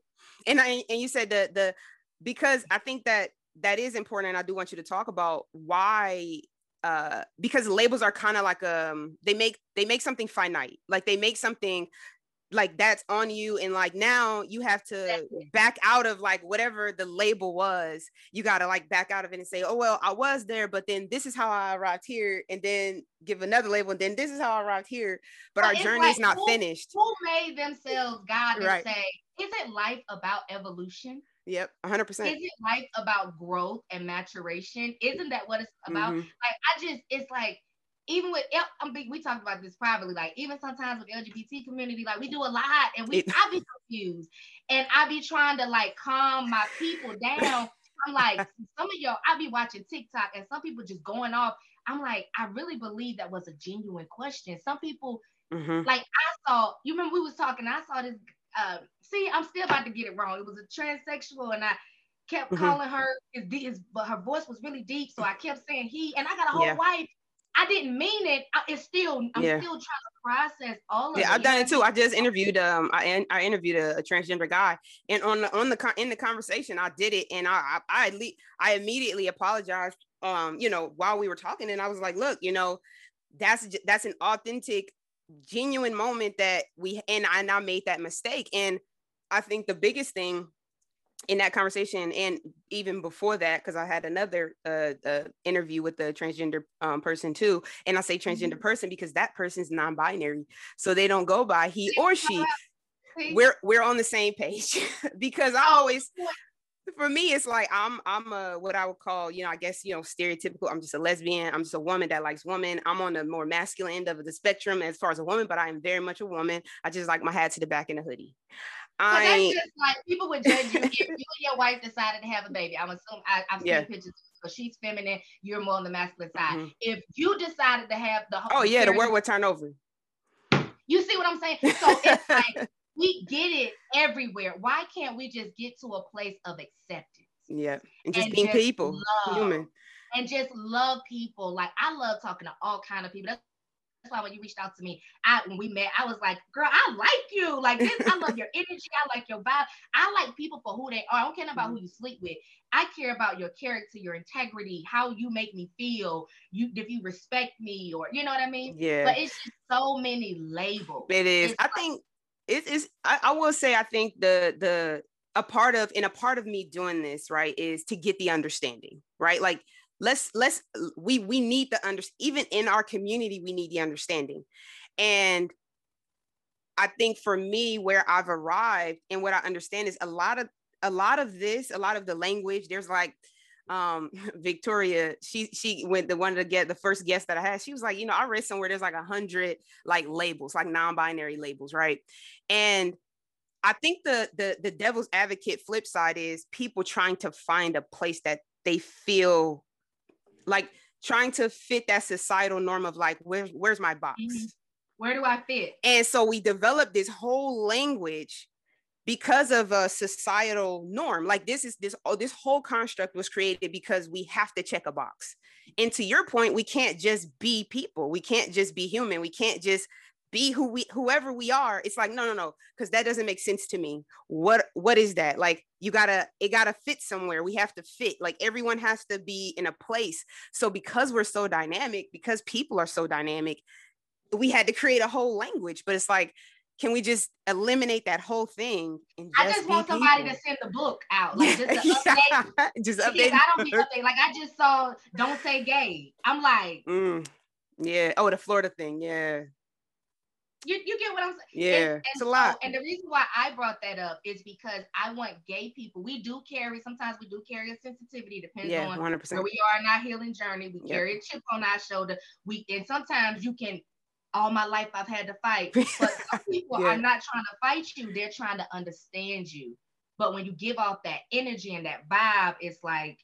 and I and you said that the because I think that that is important, and I do want you to talk about why uh, because labels are kind of like um they make they make something finite. Like they make something like that's on you and like now you have to back out of like whatever the label was you got to like back out of it and say oh well i was there but then this is how i arrived here and then give another label and then this is how i arrived here but, our journey like, is not who, finished who made themselves god and right. say isn't life about evolution Yep, 100%. Isn't life about growth and maturation? Isn't that what it's about? Mm-hmm. Like, I just, it's like, even with I'm big, we talked about this privately. Like even sometimes with LGBT community, like we do a lot, and we it, I be confused, and I be trying to like calm my people down. I'm like, some of y'all, I be watching TikTok, and some people just going off. I'm like, I really believe that was a genuine question. Some people, mm-hmm. like I saw, you remember we was talking. I saw this. Uh, see, I'm still about to get it wrong. It was a transsexual, and I kept mm-hmm. calling her his, his, but her voice was really deep, so I kept saying he. And I got a whole yeah. wife I didn't mean it. It's still, I'm yeah. still trying to process all of yeah, it. I've done it too. I just interviewed um I I interviewed a, a, transgender guy, and on the on the in the conversation, I did it, and I I I, I immediately apologized. Um, you know, while we were talking, and I was like, look, you know, that's that's an authentic, genuine moment that we and I and I made that mistake, and I think the biggest thing in that conversation and even before that because i had another uh, uh, interview with a transgender um, person too and i say transgender mm-hmm. person because that person's non-binary so they don't go by he or she. we're we're on the same page because i always for me it's like i'm i'm a what i would call you know i guess you know stereotypical i'm just a lesbian i'm just a woman that likes women i'm on the more masculine end of the spectrum as far as a woman but i am very much a woman i just like my hat to the back in a hoodie I that's just like people would judge you if you and your wife decided to have a baby. I'm assuming I, have seen yeah. pictures she's feminine, you're more on the masculine side. Mm-hmm. If you decided to have the oh yeah, the word would turn over. You see what I'm saying? So it's like we get it everywhere. Why can't we just get to a place of acceptance? Yeah, and just and being just people, love, human, and just love people. Like I love talking to all kind of people. That's why when you reached out to me, I when we met, I was like, girl, I like you. Like this, I love your energy. I like your vibe. I like people for who they are. I don't care about who you sleep with. I care about your character, your integrity, how you make me feel. You if you respect me or you know what I mean? Yeah. But it's just so many labels. It is. It's I like, think it is I, I will say I think the the a part of and a part of me doing this right is to get the understanding right like let's let's we we need the under even in our community we need the understanding. And i think for me where i've arrived and what i understand is a lot of a lot of this a lot of the language there's like um victoria she she went the one to get the first guest that i had she was like you know i read somewhere there's like a hundred like labels like non-binary labels right? And i think the the the devil's advocate flip side is people trying to find a place that they feel like trying to fit that societal norm of like where's where's my box? Mm-hmm. where do i fit? And so we developed this whole language because of a societal norm. Like this is this oh, this whole construct was created because we have to check a box. And to your point we can't just be people. We can't just be human. We can't just be who we whoever we are it's like no no no because that doesn't make sense to me what what is that like you gotta it gotta fit somewhere we have to fit like everyone has to be in a place so because we're so dynamic because people are so dynamic we had to create a whole language but it's like can we just eliminate that whole thing? Just I just want somebody people? to send the book out, like just to update. just update. I don't update. Like I just saw "Don't Say Gay." I'm like, mm, yeah. Oh, the Florida thing. Yeah. You, you get what I'm saying? Yeah, and, and it's a lot. and the reason why I brought that up is because I want gay people. We do carry sometimes we do carry a sensitivity, depends yeah, on 100%. where we are in our healing journey. We yep. carry a chip on our shoulder. We and sometimes you can. All my life I've had to fight, but some people yeah. are not trying to fight you; they're trying to understand you. But when you give off that energy and that vibe, it's like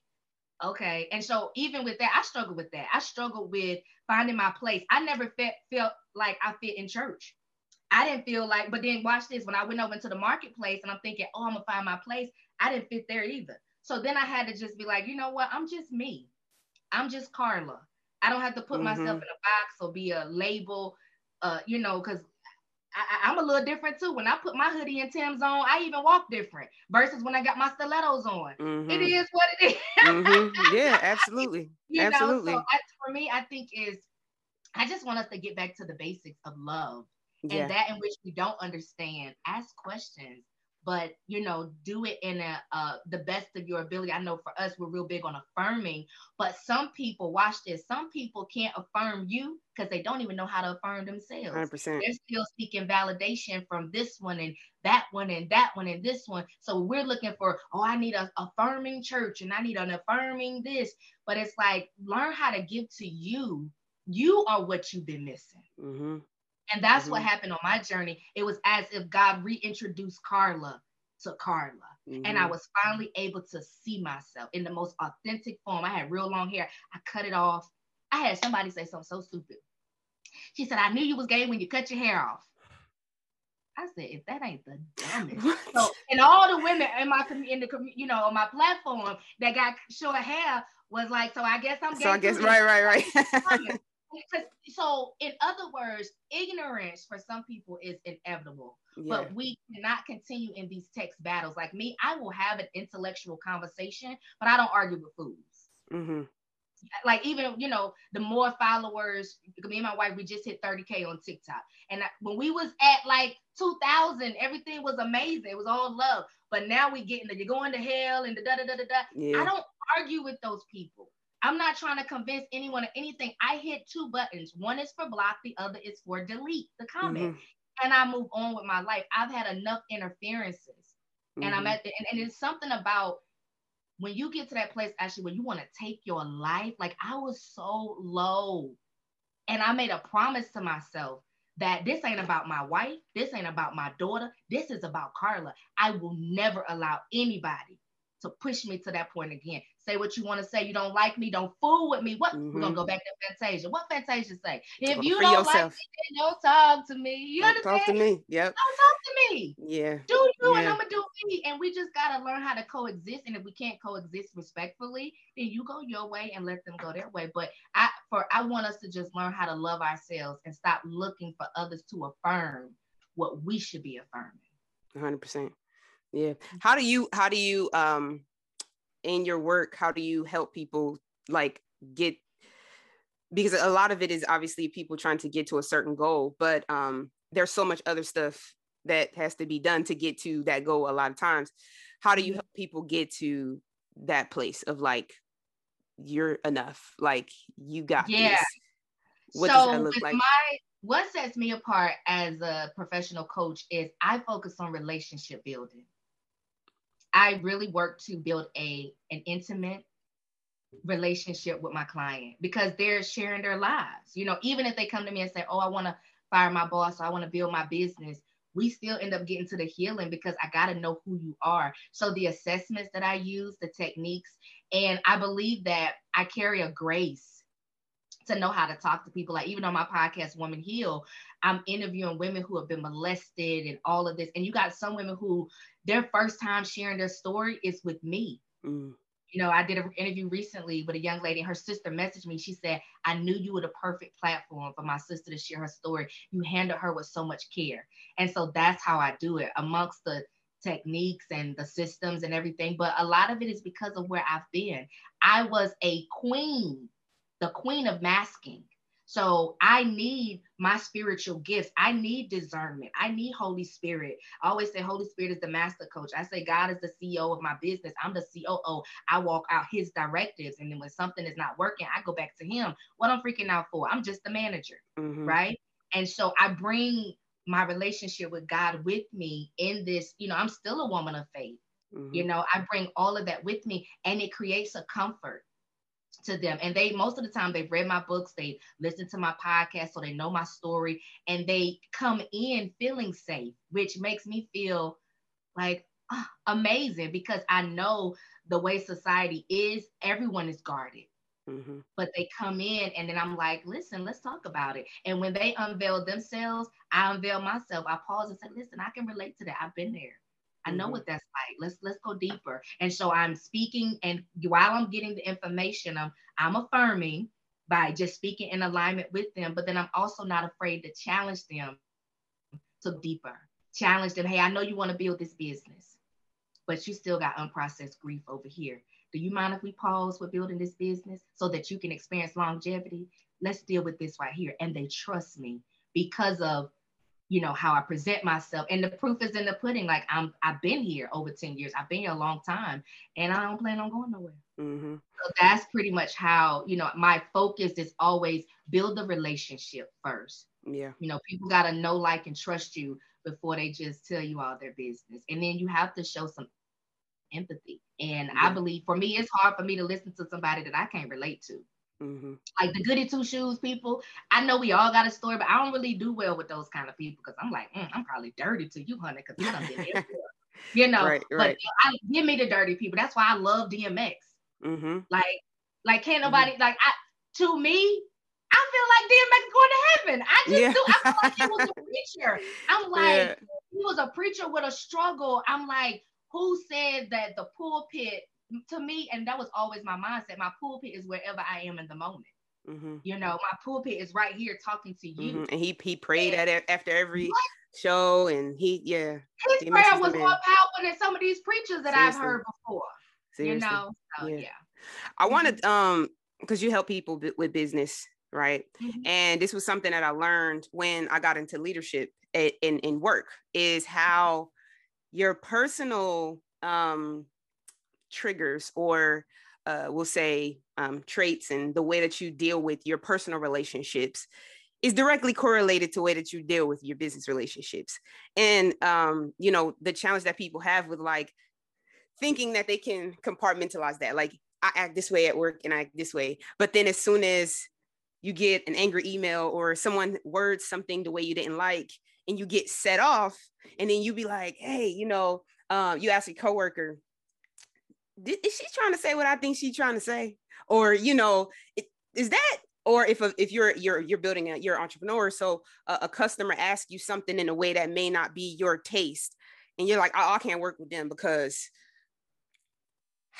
okay. And so even with that, I struggle with that. I struggle with finding my place. I never felt felt like I fit in church. I didn't feel like, but then watch this. When I went over into the marketplace and I'm thinking, oh, I'm gonna find my place, I didn't fit there either. So then I had to just be like, you know what? I'm just me. I'm just Carla. I don't have to put mm-hmm. myself in a box or be a label, uh, you know, because I, am a little different too. When I put my hoodie and Tim's on, I even walk different versus when I got my stilettos on. Mm-hmm. It is what it is. mm-hmm. Yeah, absolutely. you absolutely. Know, so I, for me, I think is I just want us to get back to the basics of love yeah. and that in which we don't understand. Ask questions but you know do it in a uh, the best of your ability. I know for us we're real big on affirming but some people watch this some people can't affirm you because they don't even know how to affirm themselves. 100%. they're still seeking validation from this one and that one and that one and this one. So we're looking for oh i need a affirming church and i need an affirming this. But it's like learn how to give to you. You are what you've been missing. Mm-hmm. And that's mm-hmm. what happened on my journey. It was as if God reintroduced Carla to Carla. Mm-hmm. And I mm-hmm. was finally able to see myself in the most authentic form. I had real long hair. I cut it off. I had somebody say something so stupid. She said, I knew you was gay when you cut your hair off. I said, if that ain't the dumbest. What? So, and all the women in my in the you know on my platform that got short hair was like, so I guess I'm. Gay. So I guess right, right, right. So in other words, ignorance for some people is inevitable. Yeah. But we cannot continue in these text battles. Like me, I will have an intellectual conversation, but I don't argue with fools. Mm-hmm. Like even you know, the more followers, me and my wife, we just hit 30k on TikTok, and when we was at like 2000, everything was amazing. It was all love. But now we getting the you're going to hell and the da da da da da. Yeah. I don't argue with those people. I'm not trying to convince anyone of anything. I hit two buttons. One is for block, the other is for delete the comment. Mm-hmm. And I move on with my life. I've had enough interferences. Mm-hmm. And I'm mm-hmm. at the and, and it's something about when you get to that place actually when you want to take your life. Like I was so low. And I made a promise to myself that this ain't about my wife, this ain't about my daughter, this is about Carla. I will never allow anybody to push me to that point again. Say what you want to say. You don't like me, don't fool with me. What mm-hmm. we're gonna go back to Fantasia. What Fantasia say? If you don't yourself. like me, then don't talk to me. You don't understand? Talk to me. Yep. Don't talk to me. Yeah. Do you yeah. and I'm gonna do me. And we just gotta learn how to coexist. And if we can't coexist respectfully, then you go your way and let them go their way. But I for I want us to just learn how to love ourselves and stop looking for others to affirm what we should be affirming. 100 percent yeah how do you how do you um in your work how do you help people like get because a lot of it is obviously people trying to get to a certain goal but um there's so much other stuff that has to be done to get to that goal a lot of times how do you mm-hmm. help people get to that place of like you're enough like you got yeah this? what so with like? my what sets me apart as a professional coach is i focus on relationship building I really work to build a an intimate relationship with my client because they're sharing their lives. You know, even if they come to me and say, "Oh, I want to fire my boss, or I want to build my business," we still end up getting to the healing because I got to know who you are. So the assessments that I use, the techniques, and I believe that I carry a grace to know how to talk to people. Like even on my podcast, Woman Heal, I'm interviewing women who have been molested and all of this. And you got some women who their first time sharing their story is with me. Mm. You know, I did an interview recently with a young lady, and her sister messaged me. She said, I knew you were the perfect platform for my sister to share her story. You handled her with so much care. And so that's how I do it amongst the techniques and the systems and everything. But a lot of it is because of where I've been. I was a queen the queen of masking. So I need my spiritual gifts. I need discernment. I need Holy Spirit. I always say Holy Spirit is the master coach. I say God is the CEO of my business. I'm the COO. I walk out his directives. And then when something is not working, I go back to him. What I'm freaking out for? I'm just the manager. Mm-hmm. Right. And so I bring my relationship with God with me in this, you know, I'm still a woman of faith. Mm-hmm. You know, I bring all of that with me and it creates a comfort to them. And they most of the time they've read my books, they listen to my podcast, so they know my story, and they come in feeling safe, which makes me feel like uh, amazing because I know the way society is, everyone is guarded. Mm-hmm. But they come in and then I'm like, listen, let's talk about it. And when they unveil themselves, I unveil myself. I pause and say, listen, I can relate to that. I've been there. I know mm-hmm. what that's like. Let's let's go deeper. And so I'm speaking, and while I'm getting the information, I'm I'm affirming by just speaking in alignment with them. But then I'm also not afraid to challenge them to deeper. Challenge them. Hey, I know you want to build this business, but you still got unprocessed grief over here. Do you mind if we pause with building this business so that you can experience longevity? Let's deal with this right here. And they trust me because of you know how I present myself. And the proof is in the pudding. Like I'm I've been here over 10 years. I've been here a long time and I don't plan on going nowhere. Mm-hmm. So that's pretty much how, you know, my focus is always build the relationship first. Yeah. You know, people gotta know, like, and trust you before they just tell you all their business. And then you have to show some empathy. And yeah. I believe for me, it's hard for me to listen to somebody that I can't relate to. Mm-hmm. Like the goody two shoes people. I know we all got a story, but I don't really do well with those kind of people because I'm like, mm, I'm probably dirty to you, honey, because you don't get You know, right, right. but I, give me the dirty people. That's why I love DMX. Mm-hmm. Like, like can't mm-hmm. nobody mm-hmm. like I to me. I feel like DMX going to heaven. I just yeah. do. I feel like he was a preacher. I'm like, yeah. he was a preacher with a struggle. I'm like, who said that the pulpit to me, and that was always my mindset. My pulpit is wherever I am in the moment. Mm-hmm. You know, my pulpit is right here talking to you. Mm-hmm. And he he prayed and, at after every what? show, and he yeah. His he prayer was more powerful than some of these preachers that Seriously. I've heard before. Seriously. You know, so, yeah. yeah. I wanted mm-hmm. um because you help people b- with business, right? Mm-hmm. And this was something that I learned when I got into leadership in in, in work is how your personal um triggers or uh, we'll say um, traits and the way that you deal with your personal relationships is directly correlated to the way that you deal with your business relationships. And um, you know the challenge that people have with like thinking that they can compartmentalize that like i act this way at work and i act this way. But then as soon as you get an angry email or someone words something the way you didn't like and you get set off and then you be like hey you know um, you ask a coworker is she trying to say what I think she's trying to say? Or, you know, is that or if if you're you're you're building a you're an entrepreneur so a, a, customer asks you something in a way that may not be your taste and you're like oh, i can't work with them because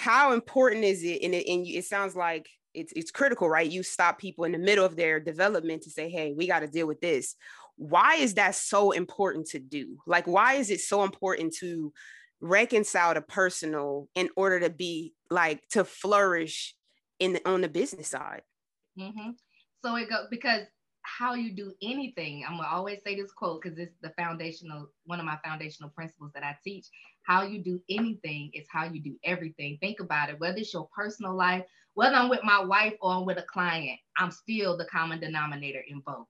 how important is it? And it, and it sounds like it's it's critical right? You stop people in the middle of their development to say hey we got to deal with this. Why is that so important to do? Like why is it so important to reconcile the personal in order to be like to flourish in the, on the business side. Mm-hmm. So it goes because how you do anything. I'm gonna always say this quote because it's the foundational one of my foundational principles that I teach. How you do anything is how you do everything. Think about it. Whether it's your personal life, whether I'm with my wife or I'm with a client, I'm still the common denominator in both.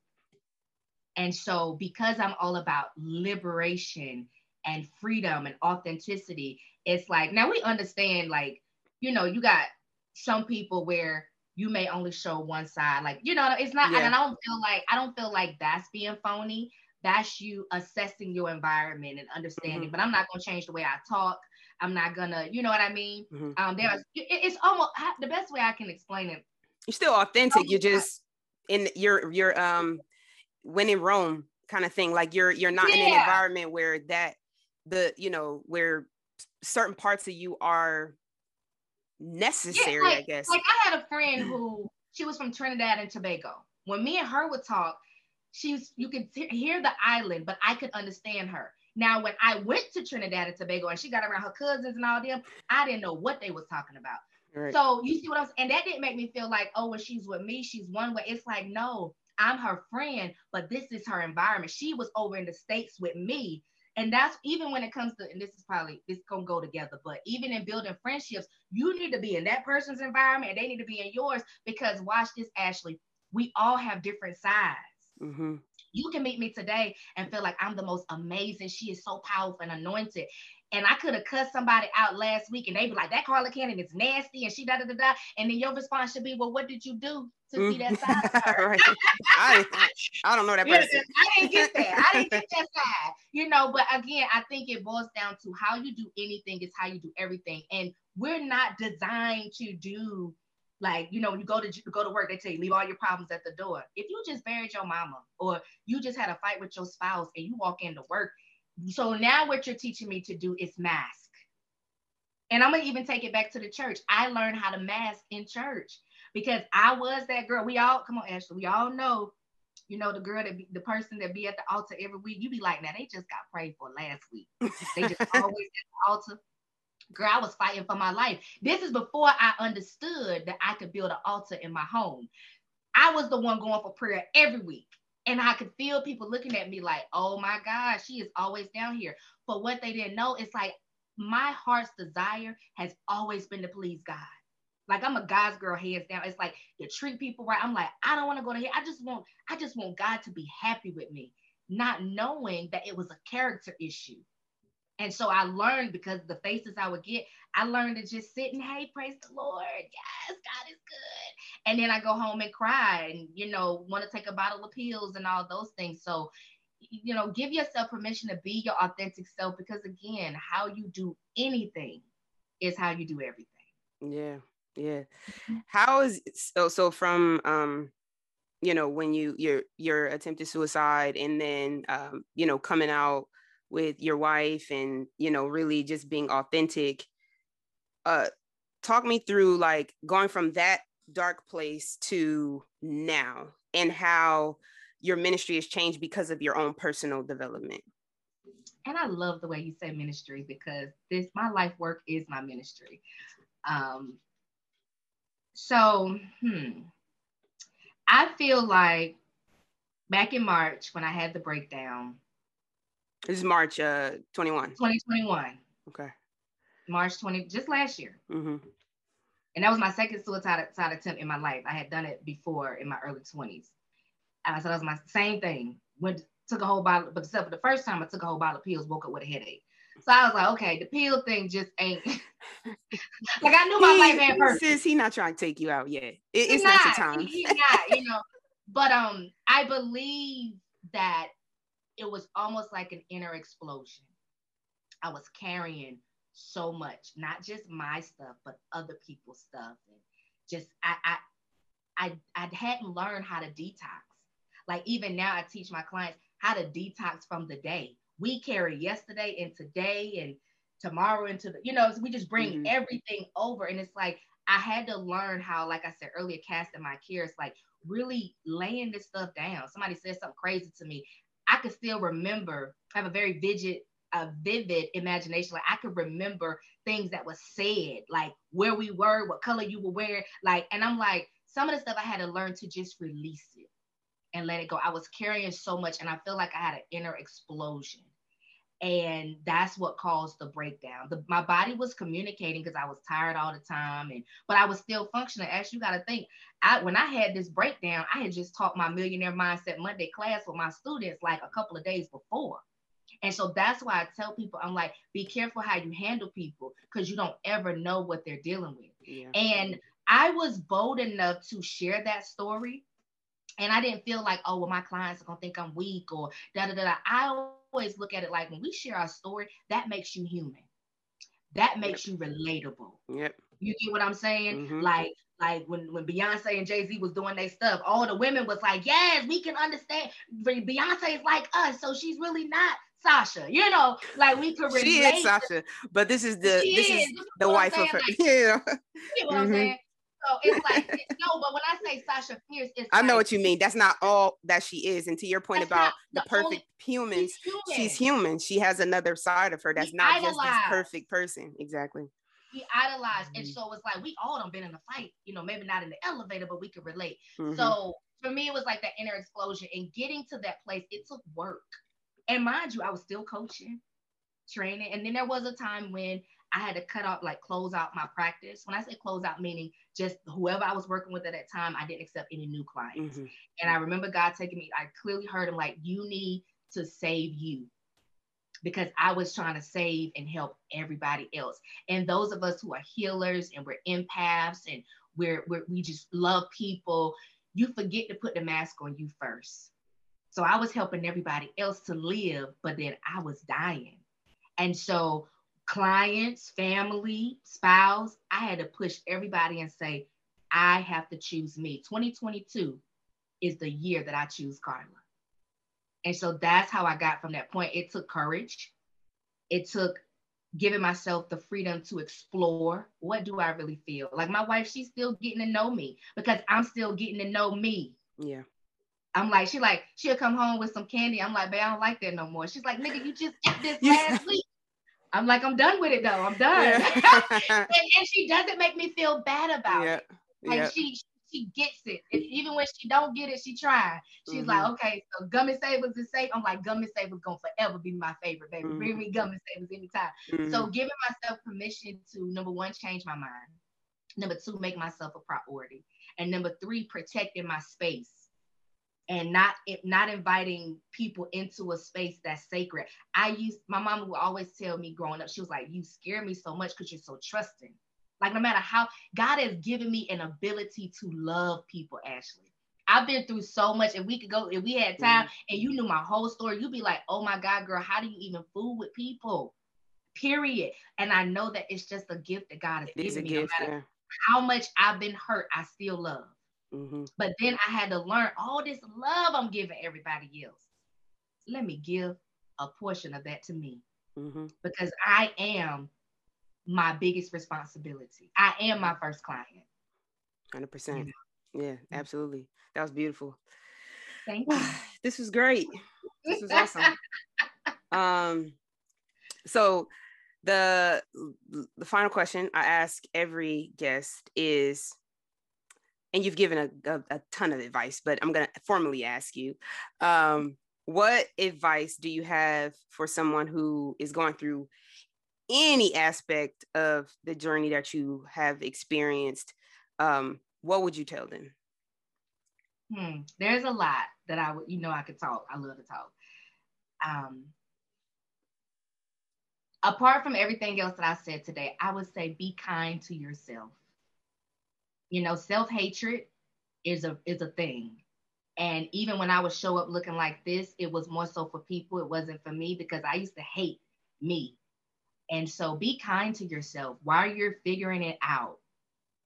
And so, because I'm all about liberation and freedom and authenticity. It's like now we understand, like, you know, you got some people where you may only show one side. Like, you know, it's not, yeah. and I don't feel like I don't feel like that's being phony. That's you assessing your environment and understanding. Mm-hmm. But I'm not gonna change the way I talk. I'm not gonna, you know what I mean? Mm-hmm. Um, there's it's almost the best way I can explain it. You're still authentic. You're just in your your um when in Rome kind of thing. Like you're you're not yeah. in an environment where that the you know where certain parts of you are necessary yeah, like, i guess. like i had a friend who she was from trinidad and tobago. When me and her would talk she's you could t- hear the island but i could understand her. Now when i went to trinidad and tobago and she got around her cousins and all them i didn't know what they was talking about. Right. so you see what i'm saying and that didn't make me feel like oh when she's with me she's one way. It's like no i'm her friend but this is her environment. She was over in the states with me and that's even when it comes to, and this is probably this gonna go together, but even in building friendships, you need to be in that person's environment and they need to be in yours because watch this, Ashley. We all have different sides. Mm-hmm. You can meet me today and feel like I'm the most amazing. She is so powerful and anointed and I could have cussed somebody out last week and they be like, that Carla Cannon is nasty and she da da da da. And then your response should be, well, what did you do to mm. see that side? right. I, I don't know that person. I didn't get that. I didn't get that side. You know, but again, I think it boils down to how you do anything is how you do everything. And we're not designed to do like you know when you go to go to work they tell you leave all your problems at the door if you just buried your mama or you just had a fight with your spouse and you walk into work so now what you're teaching me to do is mask. And I'm gonna even take it back to the church. I learned how to mask in church because I was that girl. We all come on, Ashley. We all know, you know, the girl that be, the person that be at the altar every week. You be like, now they just got prayed for last week. They just always at the altar. Girl, I was fighting for my life. This is before I understood that I could build an altar in my home. I was the one going for prayer every week. And I could feel people looking at me like, oh my God, she is always down here. But what they didn't know, it's like my heart's desire has always been to please God. Like I'm a God's girl, hands down. It's like you treat people right. I'm like, I don't want to go to here. I just want, I just want God to be happy with me, not knowing that it was a character issue. And so I learned because the faces I would get, I learned to just sit and hey, praise the Lord. Yes, God is good. And then I go home and cry and, you know, want to take a bottle of pills and all those things. So, you know, give yourself permission to be your authentic self because, again, how you do anything is how you do everything. Yeah. Yeah. How is so, so from, um, you know, when you, your, your attempted suicide and then, um, you know, coming out, with your wife and you know really just being authentic uh talk me through like going from that dark place to now and how your ministry has changed because of your own personal development? And I love the way you say ministry because this my life work is my ministry. Um, so, hmm, I feel like back in March when I had the breakdown. This is March uh 21. 2021. Okay. March 20, just last year. Mm-hmm. And that was my second suicide attempt in my life. I had done it before in my early 20s. And I said that was my same thing. Went took a whole bottle, but except for the first time I took a whole bottle of pills, woke up with a headache. So I was like, okay, the pill thing just ain't like I knew my he, life had purpose. Sis, he not trying to take you out yet. It, it's not, not the time. He, he's not, you know. But um, I believe that it was almost like an inner explosion. I was carrying so much, not just my stuff, but other people's stuff, and just I I I, I hadn't learned how to detox. Like even now, I teach my clients how to detox from the day. We carry yesterday and today and tomorrow into the, you know, so we just bring mm-hmm. everything over. And it's like I had to learn how, like I said earlier, casting my cares, like really laying this stuff down. Somebody said something crazy to me. I could still remember, I have a very vivid, a vivid imagination. Like I could remember things that was said, like where we were, what color you were wearing, like, and I'm like, some of the stuff I had to learn to just release it and let it go. I was carrying so much, and I feel like I had an inner explosion. And that's what caused the breakdown. The, my body was communicating because I was tired all the time, and but I was still functioning. As you got to think, I when I had this breakdown, I had just taught my Millionaire Mindset Monday class with my students like a couple of days before. And so that's why I tell people, I'm like, be careful how you handle people because you don't ever know what they're dealing with. Yeah. And I was bold enough to share that story and I didn't feel like, oh, well, my clients are gonna think I'm weak or da da da. I always look at it like when we share our story, that makes you human. That makes yep. you relatable. Yep. You get what I'm saying? Mm-hmm. Like, like when when Beyonce and Jay Z was doing their stuff, all the women was like, yes, we can understand. Beyonce is like us, so she's really not Sasha. You know, like we could relate. She is Sasha, but this is the this is, is the wife of her. Like, yeah. You know what mm-hmm. I'm saying? So it's like no, but when I say Sasha Fierce, it's I know what you mean. That's not all that she is. And to your point about the, the perfect humans, she's human. she's human. She has another side of her that's we not idolize. just this perfect person. Exactly. We idolize, mm-hmm. and so it's like we all don't been in a fight. You know, maybe not in the elevator, but we could relate. Mm-hmm. So for me, it was like that inner explosion, and getting to that place, it took work. And mind you, I was still coaching, training, and then there was a time when I had to cut off, like close out my practice. When I say close out, meaning just whoever I was working with at that time, I didn't accept any new clients. Mm-hmm. And I remember God taking me, I clearly heard him like, you need to save you because I was trying to save and help everybody else. And those of us who are healers and we're empaths and we're, we're we just love people, you forget to put the mask on you first. So I was helping everybody else to live, but then I was dying. And so clients, family, spouse, I had to push everybody and say, I have to choose me. 2022 is the year that I choose Carla. And so that's how I got from that point. It took courage. It took giving myself the freedom to explore what do I really feel. Like my wife, she's still getting to know me because I'm still getting to know me. Yeah. I'm like, she like, she'll come home with some candy. I'm like, babe, I don't like that no more. She's like, nigga, you just ate this last week. I'm like, I'm done with it though. I'm done. Yeah. and, and, she doesn't make me feel bad about yeah. it. Like yeah. she she gets it. And even when she don't get it, she try. She's mm-hmm. like, okay, so gummy savers is safe. I'm like, gummy savers gonna forever be my favorite, baby. Mm-hmm. Bring me gummy savers anytime. Mm-hmm. So giving myself permission to number one, change my mind. Number two, make myself a priority. And number three, protecting my space and not not inviting people into a space that's sacred. I used my mom would always tell me growing up, she was like, "You scare me so much because you're so trusting." Like no matter how God has given me an ability to love people, Ashley. I've been through so much, and we could go if we had time, mm-hmm. and you knew my whole story. You'd be like, "Oh my God, girl, how do you even fool with people?" Period. And I know that it's just a gift that God has it given me. Gift, no matter yeah. how much I've been hurt, I still love. Mm-hmm. But then I had to learn all this love I'm giving everybody else. Let me give a portion of that to me mm-hmm. because I am my biggest responsibility. I am my first client. 100%. You know? Yeah, absolutely. That was beautiful. Thank you. this was great. This was awesome. um, so the the final question I ask every guest is, and you've given a, a, a ton of advice, but I'm gonna formally ask you, um, what advice do you have for someone who is going through any aspect of the journey that you have experienced? Um, what would you tell them? Hmm. There's a lot that I would, you know, I could talk. I love to talk. Um, apart from everything else that I said today, I would say be kind to yourself. You know, self-hatred is a is a thing. And even when I would show up looking like this, it was more so for people. It wasn't for me because I used to hate me. And so be kind to yourself while you're figuring it out.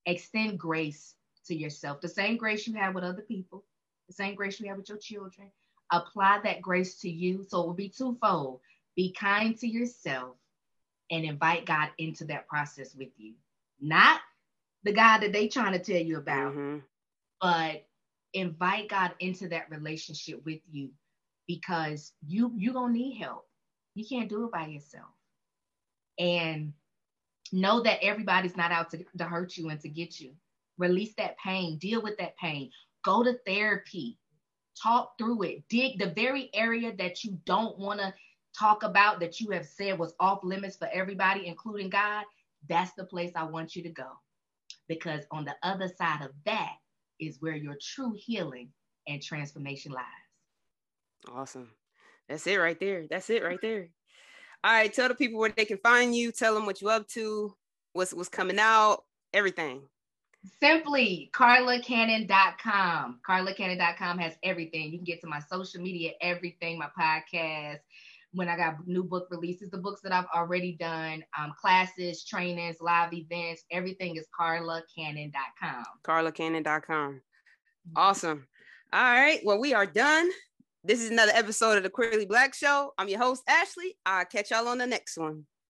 Extend grace to yourself, the same grace you have with other people, the same grace you have with your children. Apply that grace to you. So it will be twofold. Be kind to yourself and invite God into that process with you. Not the God that they trying to tell you about, mm-hmm. but invite God into that relationship with you because you you gonna need help. You can't do it by yourself. And know that everybody's not out to, to hurt you and to get you. Release that pain, deal with that pain, go to therapy, talk through it, dig the very area that you don't want to talk about that you have said was off limits for everybody, including God. That's the place I want you to go. Because on the other side of that is where your true healing and transformation lies. Awesome. That's it right there. That's it right there. All right, tell the people where they can find you. Tell them what you're up to, what's what's coming out, everything. Simply carlacannon.com. Carlacannon.com has everything. You can get to my social media, everything, my podcast, when I got new book releases, the books that I've already done, um, classes, trainings, live events, everything is carlacannon.com. carlacannon.com. Mm-hmm. Awesome. All right. Well, we are done. This is another episode of the Queerly Blax Show. I'm your host, Ashley. I'll catch y'all on the next one.